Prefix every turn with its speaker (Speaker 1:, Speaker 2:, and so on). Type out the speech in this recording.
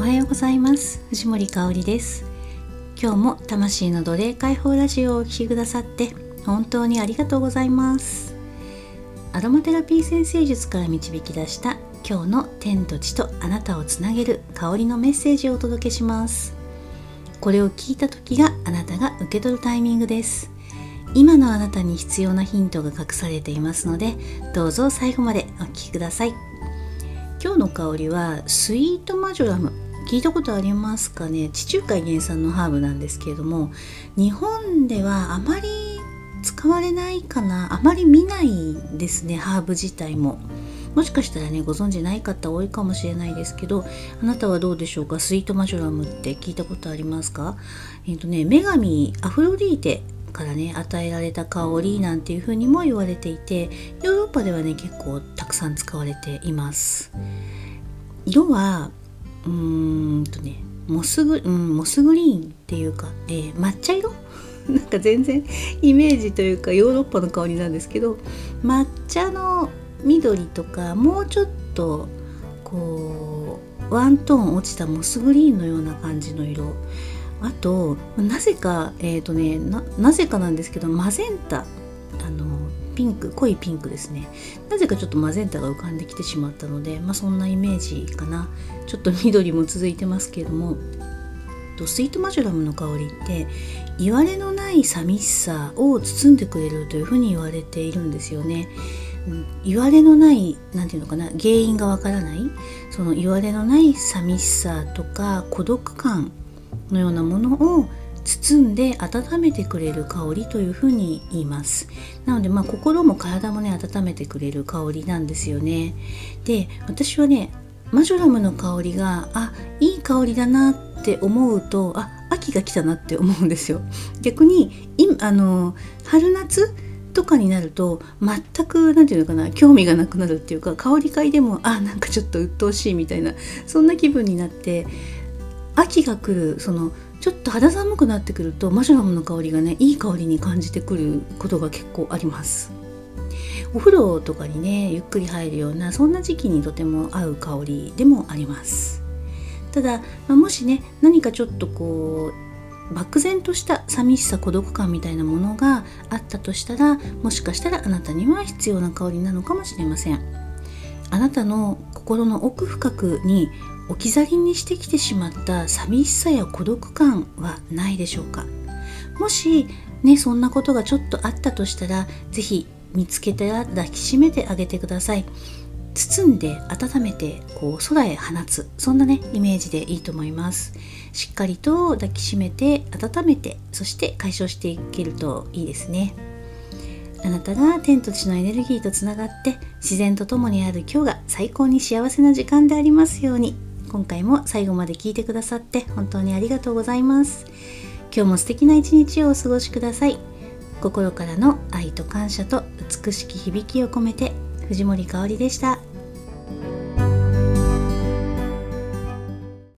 Speaker 1: おはようございます。藤森香里です。今日も魂の奴隷解放ラジオをお聴きくださって本当にありがとうございます。アロマテラピー先生術から導き出した今日の天と地とあなたをつなげる香りのメッセージをお届けします。これを聞いた時があなたが受け取るタイミングです。今のあなたに必要なヒントが隠されていますのでどうぞ最後までお聴きください。今日の香りはスイートマジョラム聞いたことありますかね？地中海原産のハーブなんですけれども日本ではあまり使われないかな？あまり見ないですねハーブ自体も。もしかしたらねご存知ない方多いかもしれないですけどあなたはどうでしょうか？スイートマジョラムって聞いたことありますか？えっ、とね女神アフロディーテからね与えられた香りなんていう風にも言われていてヨーロッパではね結構たくさん使われています。色はうーんとねモスグ、うん、モスグリーンっていうか、えー、抹茶色？なんか全然イメージというかヨーロッパの香りなんですけど抹茶の緑とかもうちょっとこうワントーン落ちたモスグリーンのような感じの色。あとなぜかえっ、ー、とねなぜかなんですけどマゼンタ。ピンク濃いピンクですね。なぜかちょっとマゼンタが浮かんできてしまったのでまあそんなイメージかな。ちょっと緑も続いてますけれども。スイートマジョラムの香りって言われのない寂しさを包んでくれるというふうに言われているんですよね。言われのない何て言うのかな。原因がわからない。その言われのない寂しさとか孤独感のようなものを包んで温めてくれる香りというふうに言います。なのでまあ心も体もね温めてくれる香りなんですよね。で私はねマジョラムの香りがあいい香りだなって思うとあ秋が来たなって思うんですよ。逆にあの春夏とかになると全く何て言うのかな興味がなくなるっていうか香り嗅いでもあなんかちょっと鬱陶しいみたいなそんな気分になって秋が来るそのちょっと肌寒くなってくるとマジョラムの香りがねいい香りに感じてくることが結構あります。お風呂とかにねゆっくり入るようなそんな時期にとても合う香りでもあります。ただ、まあ、もしね何かちょっとこう漠然とした寂しさ孤独感みたいなものがあったとしたらもしかしたらあなたには必要な香りなのかもしれません。あなたの心の奥深くに置き去りにしてきてしまった寂しさや孤独感はないでしょうか？もしねそんなことがちょっとあったとしたら是非見つけて抱きしめてあげてください。包んで温めてこう空へ放つ。そんなねイメージでいいと思います。しっかりと抱きしめて温めてそして解消していけるといいですね。あなたが天と地のエネルギーとつながって自然と共にある今日が最高に幸せな時間でありますように。今回も最後まで聞いてくださって本当にありがとうございます。今日も素敵な一日をお過ごしください。心からの愛と感謝と美しき響きを込めて藤森かおりでした。